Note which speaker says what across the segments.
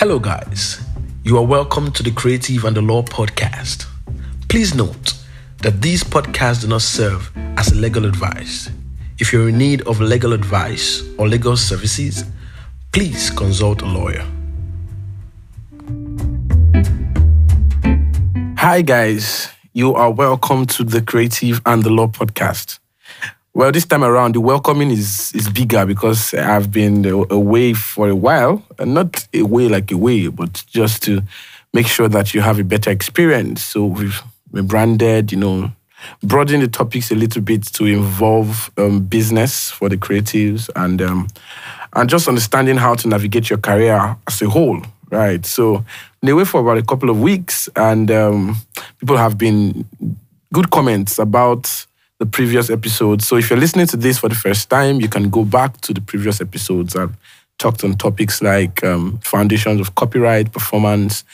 Speaker 1: Hello, guys. You are welcome to the Creative and the Law podcast. Please note that these podcasts do not serve as legal advice. If you're in need of legal advice or legal services, please consult a lawyer. Hi, guys. You are welcome to the Creative and the Law podcast. Well, this time around, the welcoming is is bigger because I've been away for a while, and not away like away, but just to make sure that you have a better experience. So we've rebranded, you know, broaden the topics a little bit to involve um, business for the creatives and um, and just understanding how to navigate your career as a whole, right? So they wait for about a couple of weeks, and um, people have been good comments about the previous episodes. So if you're listening to this for the first time, you can go back to the previous episodes. I've talked on topics like um, foundations of copyright, performance,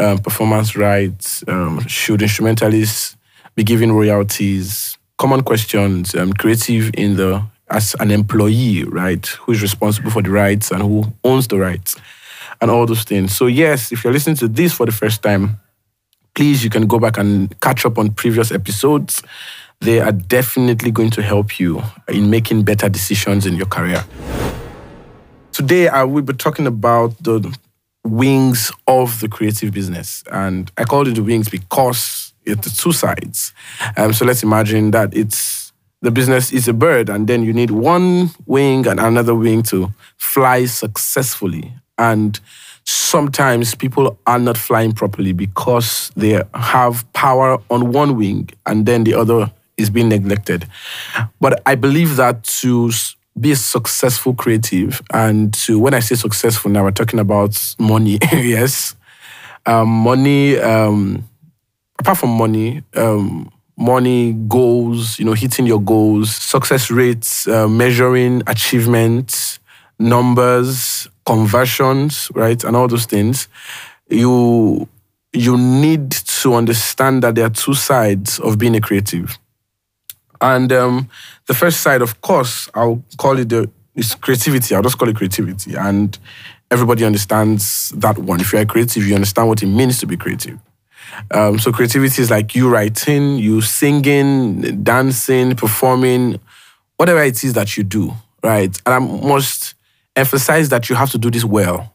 Speaker 1: um, performance rights, um, should instrumentalists be given royalties, common questions, um, creative in the as an employee, right? Who is responsible for the rights and who owns the rights, and all those things. So yes, if you're listening to this for the first time, please you can go back and catch up on previous episodes they are definitely going to help you in making better decisions in your career. Today, I will be talking about the wings of the creative business. And I call it the wings because it's two sides. Um, so let's imagine that it's the business is a bird, and then you need one wing and another wing to fly successfully. And sometimes people are not flying properly because they have power on one wing and then the other is being neglected. But I believe that to be a successful creative, and to when I say successful, now we're talking about money. yes, um, money. Um, apart from money, um, money goals. You know, hitting your goals, success rates, uh, measuring achievements, numbers, conversions, right, and all those things. You you need to understand that there are two sides of being a creative. And um, the first side, of course, I'll call it the is creativity. I'll just call it creativity. And everybody understands that one. If you're creative, you understand what it means to be creative. Um, so creativity is like you writing, you singing, dancing, performing, whatever it is that you do, right? And I must emphasize that you have to do this well.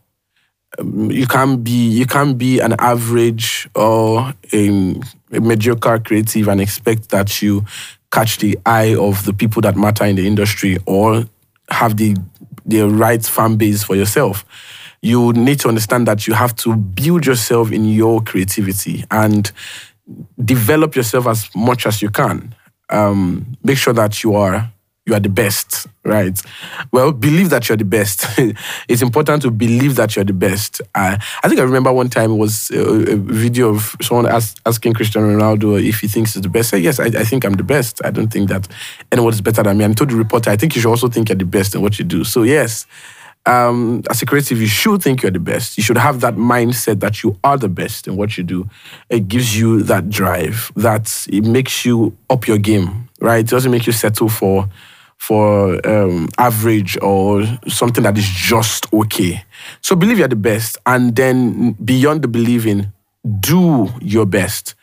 Speaker 1: Um, you can't be you can't be an average or a, a mediocre creative and expect that you catch the eye of the people that matter in the industry or have the the right fan base for yourself. You need to understand that you have to build yourself in your creativity and develop yourself as much as you can. Um, make sure that you are you are the best, right? Well, believe that you're the best. it's important to believe that you're the best. Uh, I think I remember one time it was a, a video of someone ask, asking Cristiano Ronaldo if he thinks he's the best. Say, yes, I, I, think I'm the best. I don't think that anyone is better than me. I told the reporter, I think you should also think you're the best in what you do. So, yes, um, as a creative, you should think you're the best. You should have that mindset that you are the best in what you do. It gives you that drive, that it makes you up your game, right? It doesn't make you settle for for um, average or something that is just okay. So believe you're the best, and then beyond the believing, do your best.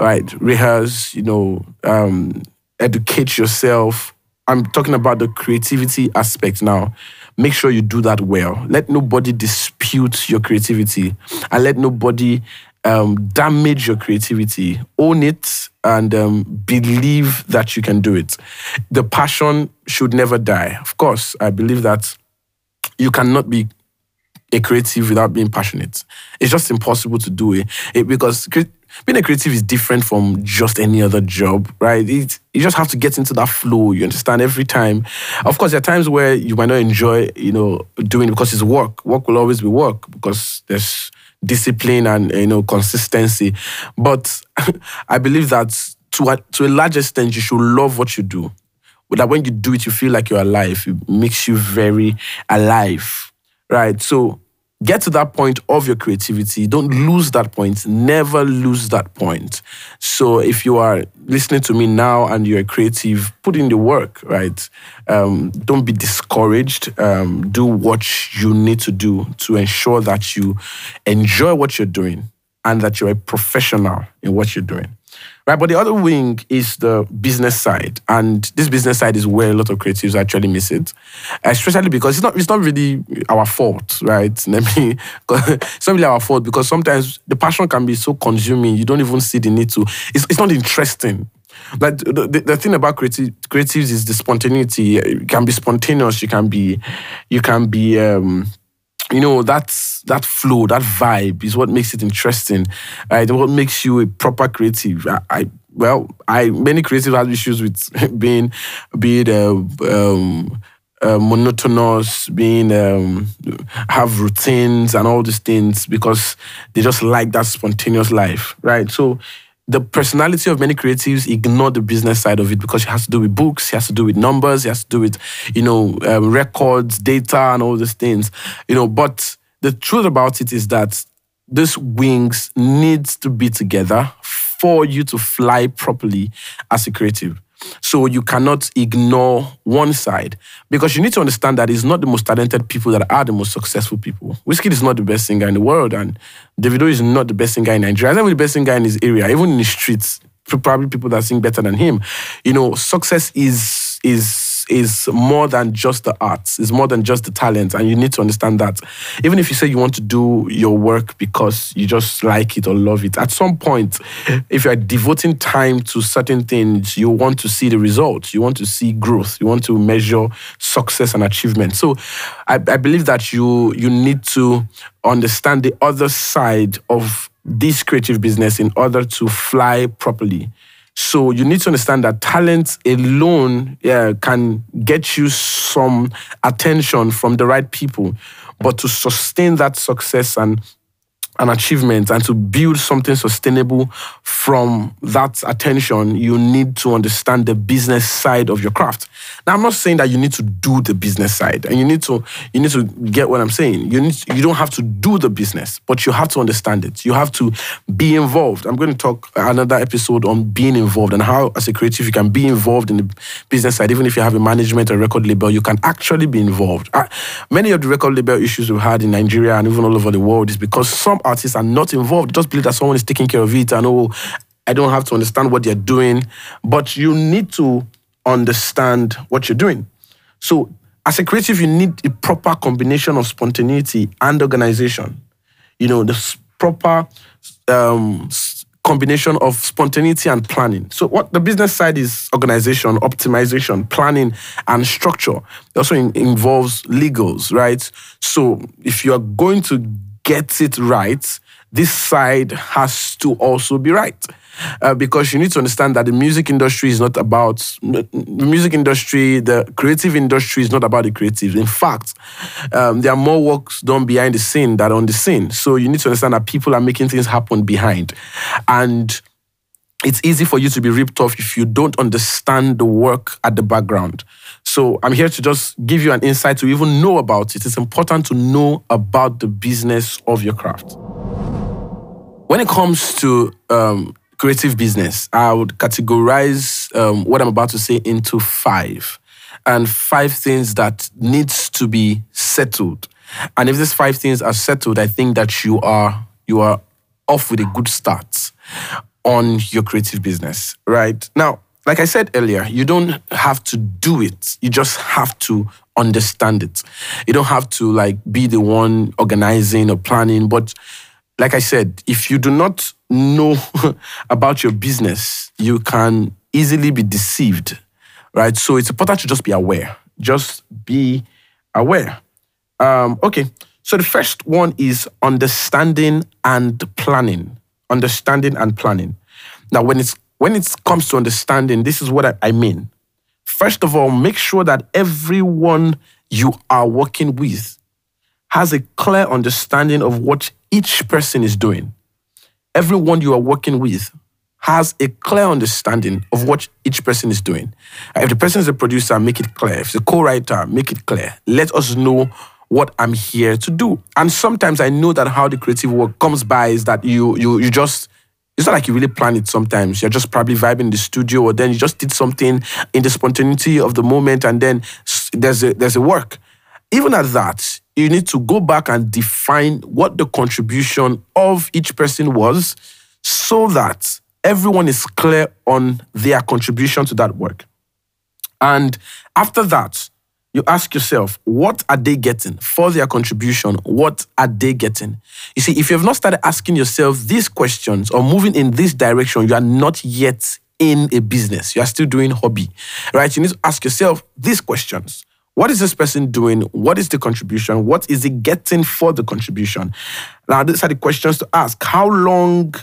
Speaker 1: Right, rehearse. You know, um, educate yourself. I'm talking about the creativity aspect now. Make sure you do that well. Let nobody dispute your creativity, and let nobody um, damage your creativity. Own it and um, believe that you can do it. The passion should never die. Of course, I believe that you cannot be a creative without being passionate. It's just impossible to do it, it because being a creative is different from just any other job, right? It, you just have to get into that flow. You understand every time. Of course, there are times where you might not enjoy, you know, doing because it's work. Work will always be work because there's discipline and uh, you know consistency. But I believe that to a, to a large extent, you should love what you do. That when you do it, you feel like you're alive. It makes you very alive, right? So get to that point of your creativity. Don't lose that point. Never lose that point. So if you are listening to me now and you're creative, put in the work, right? Um, don't be discouraged. Um, do what you need to do to ensure that you enjoy what you're doing and that you're a professional in what you're doing. Right, but the other wing is the business side, and this business side is where a lot of creatives actually miss it, especially because it's not it's not really our fault, right? Me, it's not really our fault because sometimes the passion can be so consuming you don't even see the need to. It's, it's not interesting. Like the, the, the thing about creative, creatives is the spontaneity. You can be spontaneous. You can be, you can be. Um, you know that's that flow that vibe is what makes it interesting right? What makes you a proper creative. I, I well i many creatives have issues with being being uh, um, uh, monotonous being um, have routines and all these things because they just like that spontaneous life right? So the personality of many creatives ignore the business side of it because it has to do with books, it has to do with numbers, it has to do with, you know, um, records, data, and all these things, you know. But the truth about it is that these wings needs to be together for you to fly properly as a creative. So you cannot ignore one side because you need to understand that it's not the most talented people that are the most successful people. Wizkid is not the best singer in the world, and Davido is not the best singer in Nigeria. He's not the best singer in his area, even in the streets. Probably people that sing better than him. You know, success is is is more than just the arts, it's more than just the talent. And you need to understand that. Even if you say you want to do your work because you just like it or love it, at some point, if you're devoting time to certain things, you want to see the results, you want to see growth, you want to measure success and achievement. So I, I believe that you you need to understand the other side of this creative business in order to fly properly. So you need to understand that talent alone yeah, can get you some attention from the right people, but to sustain that success and an achievement and to build something sustainable from that attention, you need to understand the business side of your craft. Now, I'm not saying that you need to do the business side, and you need to you need to get what I'm saying. You need you don't have to do the business, but you have to understand it. You have to be involved. I'm going to talk another episode on being involved and how, as a creative, you can be involved in the business side. Even if you have a management or record label, you can actually be involved. Many of the record label issues we've had in Nigeria and even all over the world is because some artists are not involved. Just believe that someone is taking care of it and oh, I don't have to understand what they're doing. But you need to understand what you're doing. So as a creative, you need a proper combination of spontaneity and organization. You know, the proper um, combination of spontaneity and planning. So, what the business side is organization, optimization, planning, and structure. It also in, involves legals, right? So, if you are going to get it right, this side has to also be right. Uh, because you need to understand that the music industry is not about the music industry, the creative industry is not about the creatives. In fact, um, there are more works done behind the scene than on the scene. So you need to understand that people are making things happen behind. And it's easy for you to be ripped off if you don't understand the work at the background. So I'm here to just give you an insight to even know about it. It's important to know about the business of your craft. When it comes to um, creative business, I would categorize um, what I'm about to say into five, and five things that needs to be settled. And if these five things are settled, I think that you are you are off with a good start on your creative business. Right now, like I said earlier, you don't have to do it. You just have to understand it. You don't have to like be the one organizing or planning, but like I said, if you do not know about your business, you can easily be deceived, right? So it's important to just be aware. Just be aware. Um, okay, so the first one is understanding and planning. Understanding and planning. Now, when it's when it comes to understanding, this is what I, I mean. First of all, make sure that everyone you are working with has a clear understanding of what each person is doing. Everyone you are working with has a clear understanding of what each person is doing. Uh, if the person is a producer, make it clear. If the co-writer, make it clear. Let us know what I'm here to do. And sometimes I know that how the creative work comes by is that you you you just it's not like you really plan it sometimes. You're just probably vibing in the studio or then you just did something in the spontaneity of the moment and then there's a there's a work. Even at that, you need to go back and define what the contribution of each person was so that everyone is clear on their contribution to that work. And after that, you ask yourself, what are they getting for their contribution? What are they getting? You see, if you have not started asking yourself these questions or moving in this direction, you are not yet in a business. You are still doing hobby, right? You need to ask yourself these questions. What is this person doing? What is the contribution? What is it getting for the contribution? Now, these are the questions to ask. How long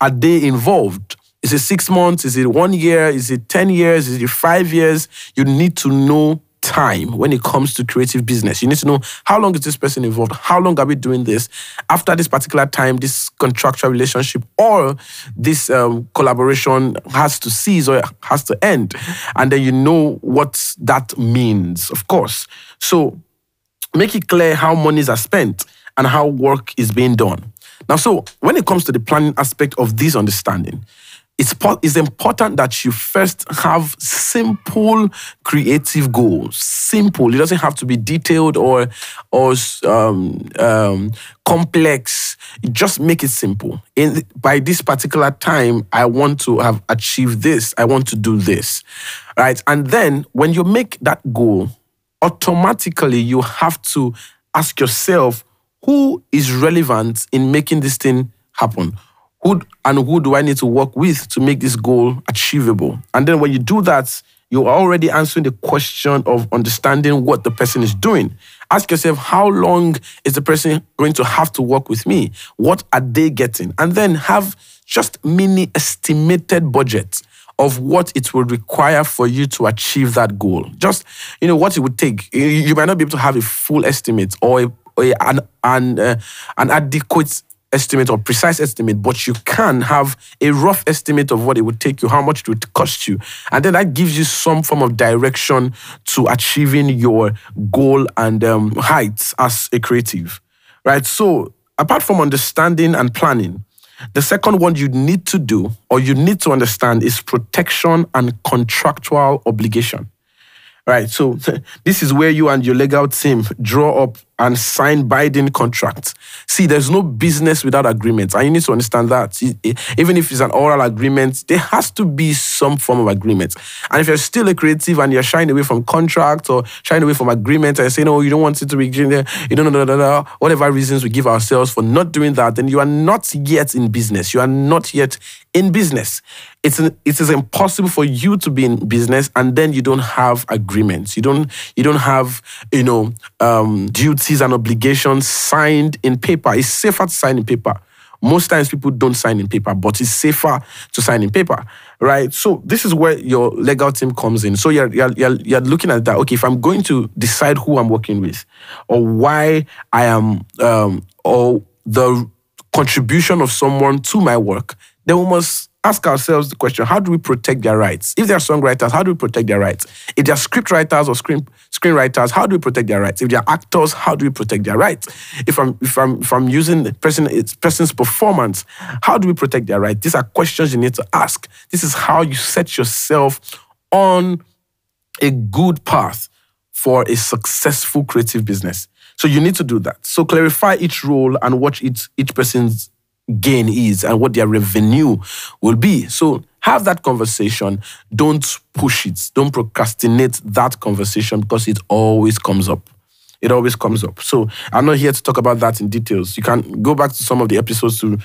Speaker 1: are they involved? Is it six months? Is it one year? Is it 10 years? Is it five years? You need to know time when it comes to creative business. You need to know how long is this person involved? How long are we doing this? After this particular time, this contractual relationship or this um, collaboration has to cease or has to end. And then you know what that means, of course. So make it clear how monies are spent and how work is being done. Now, so when it comes to the planning aspect of this understanding, it's, it's important that you first have simple creative goals. Simple. It doesn't have to be detailed or or um, um, complex. just make it simple. In by this particular time, I want to have achieved this. I want to do this, right? And then when you make that goal, automatically you have to ask yourself who is relevant in making this thing happen who and who do I need to work with to make this goal achievable? And then when you do that, you're already answering the question of understanding what the person is doing. Ask yourself, how long is the person going to have to work with me? What are they getting? And then have just mini estimated budget of what it will require for you to achieve that goal. Just, you know, what it would take. You might not be able to have a full estimate or, a, or a, an, an, uh, an adequate estimate or precise estimate, but you can have a rough estimate of what it would take you, how much it would cost you. And then that gives you some form of direction to achieving your goal and um, heights as a creative, right? So, apart from understanding and planning, the second one you need to do or you need to understand is protection and contractual obligation. Right. So this is where you and your legal team draw up and sign binding contracts. See, there's no business without agreements. And you need to understand that. Even if it's an oral agreement, there has to be some form of agreement. And if you're still a creative and you're shying away from contracts or shying away from agreements and saying, oh, you don't want it to be, you don't know, whatever reasons we give ourselves for not doing that, then you are not yet in business. You are not yet in business. It's an, it is impossible for you to be in business and then you don't have agreements. You don't you don't have you know um, duties an obligation signed in paper. It's safer to sign in paper. Most times people don't sign in paper, but it's safer to sign in paper, right? So this is where your legal team comes in. So you're, you're, you're, you're looking at that. Okay, if I'm going to decide who I'm working with or why I am, um, or the contribution of someone to my work, then we must ask ourselves the question how do we protect their rights? If they're songwriters, how do we protect their rights? If they're script writers or screen, screenwriters, how do we protect their rights? If they're actors, how do we protect their rights? If I'm, if I'm, if I'm using the person, it's person's performance, how do we protect their rights? These are questions you need to ask. This is how you set yourself on a good path for a successful creative business. So you need to do that. So clarify each role and watch each, each person's gain is and what their revenue will be. So have that conversation. Don't push it. Don't procrastinate that conversation because it always comes up. It always comes up. So I'm not here to talk about that in details. You can go back to some of the episodes to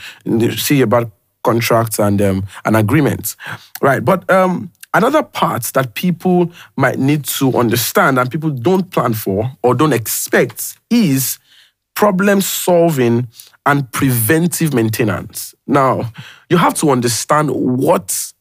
Speaker 1: see about contracts and um, and agreements, right? But um, another part that people might need to understand and people don't plan for or don't expect is problem solving and preventive maintenance. Now, you have to understand what,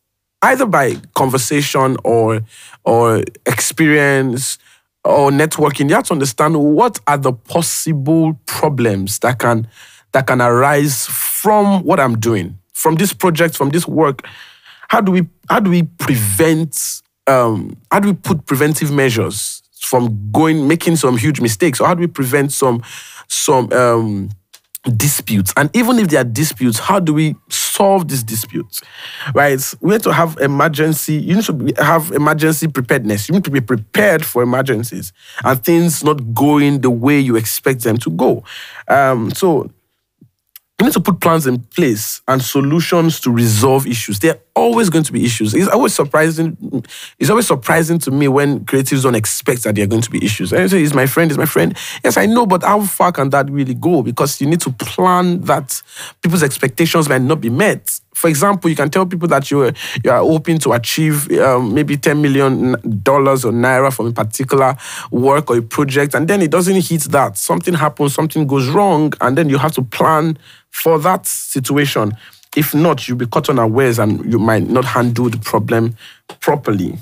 Speaker 1: either by conversation or, or experience or networking, you have to understand what are the possible problems that can, that can arise from what I'm doing, from this project, from this work. How do we, how do we prevent, um, how do we put preventive measures from going making some huge mistakes? Or how do we prevent some some um, disputes? And even if there are disputes, how do we solve these disputes? Right? We need to have emergency. You need to have emergency preparedness. You need to be prepared for emergencies and things not going the way you expect them to go. Um, so you need to put plans in place and solutions to resolve issues. There are always going to be issues. It's always surprising. It's always surprising to me when creatives don't expect that there are going to be issues. And you say, "He's my friend. He's my friend." Yes, I know, but how far can that really go? Because you need to plan that people's expectations might not be met. For example, you can tell people that you are, you are hoping to achieve um, maybe ten million dollars or naira from a particular work or a project, and then it doesn't hit that. Something happens, something goes wrong, and then you have to plan for that situation. If not, you'll be caught unawares and you might not handle the problem properly.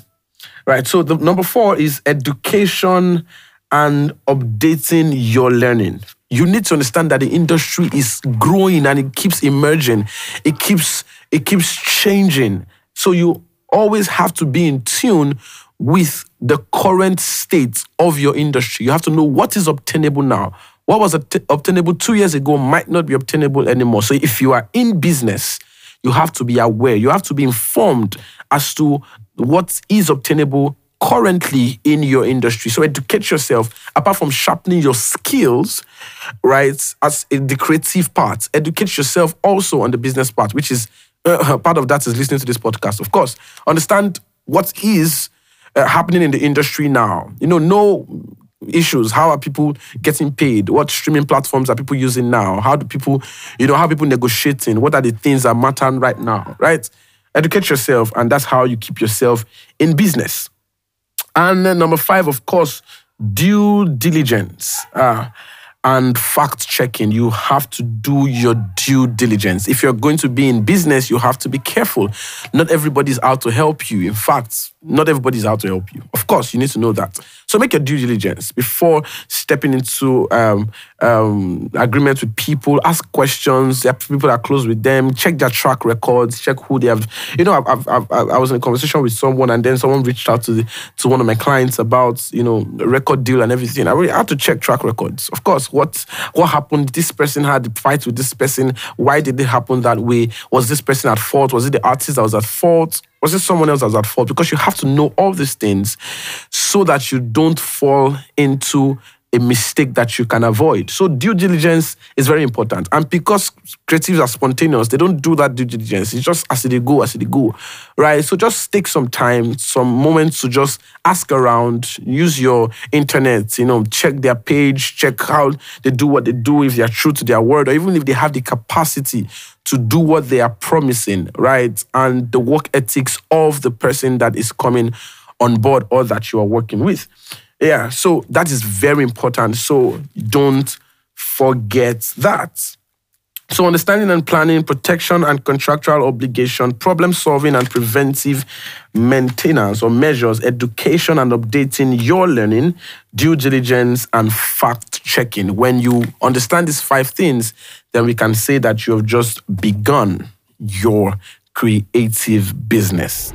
Speaker 1: Right. So the number four is education and updating your learning. You need to understand that the industry is growing and it keeps emerging. It keeps it keeps changing. So you always have to be in tune with the current state of your industry. You have to know what is obtainable now. What was obt- obtainable two years ago might not be obtainable anymore. So if you are in business, you have to be aware. You have to be informed as to what is obtainable currently in your industry. So educate yourself. Apart from sharpening your skills, right, as in the creative part, educate yourself also on the business part, which is uh, part of that is listening to this podcast. Of course, understand what is uh, happening in the industry now. You know, know issues. How are people getting paid? What streaming platforms are people using now? How do people, you know, how people negotiating? What are the things that matter right now? Right? Educate yourself, and that's how you keep yourself in business. And then number five, of course, due diligence. Uh, and fact checking. You have to do your due diligence. If you're going to be in business, you have to be careful. Not everybody's out to help you. In fact, not everybody's out to help you. Of course, you need to know that. So make your due diligence before stepping into um, um, agreement with people. Ask questions. People that are close with them. Check their track records. Check who they have. You know, I've, I've, I've, I was in a conversation with someone, and then someone reached out to the, to one of my clients about you know record deal and everything. I really had to check track records. Of course, what what happened? This person had a fight with this person. Why did it happen that way? Was this person at fault? Was it the artist that was at fault? Was it someone else that was at fault? Because you have to know all these things so that you don't fall into a mistake that you can avoid. So due diligence is very important. And because creatives are spontaneous, they don't do that due diligence. It's just as they go, as they go. Right? So just take some time, some moments to just ask around, use your internet, you know, check their page, check how they do what they do, if they are true to their word, or even if they have the capacity to do what they are promising, right? And the work ethics of the person that is coming on board or that you are working with. Yeah, so that is very important. So don't forget that. So, understanding and planning, protection and contractual obligation, problem solving and preventive maintenance or measures, education and updating your learning, due diligence and fact checking. When you understand these five things, then we can say that you have just begun your creative business.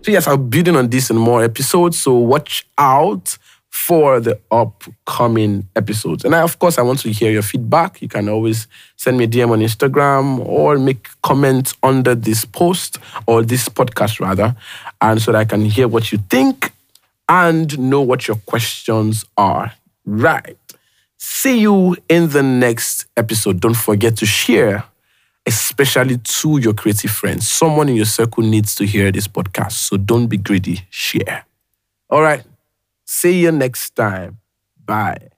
Speaker 1: So, yes, I'll be building on this in more episodes. So, watch out for the upcoming episodes. And I, of course, I want to hear your feedback. You can always send me a DM on Instagram or make comments under this post or this podcast, rather, and so that I can hear what you think and know what your questions are. Right. See you in the next episode. Don't forget to share especially to your creative friends. Someone in your circle needs to hear this podcast. So don't be greedy, share. All right. See you next time. Bye.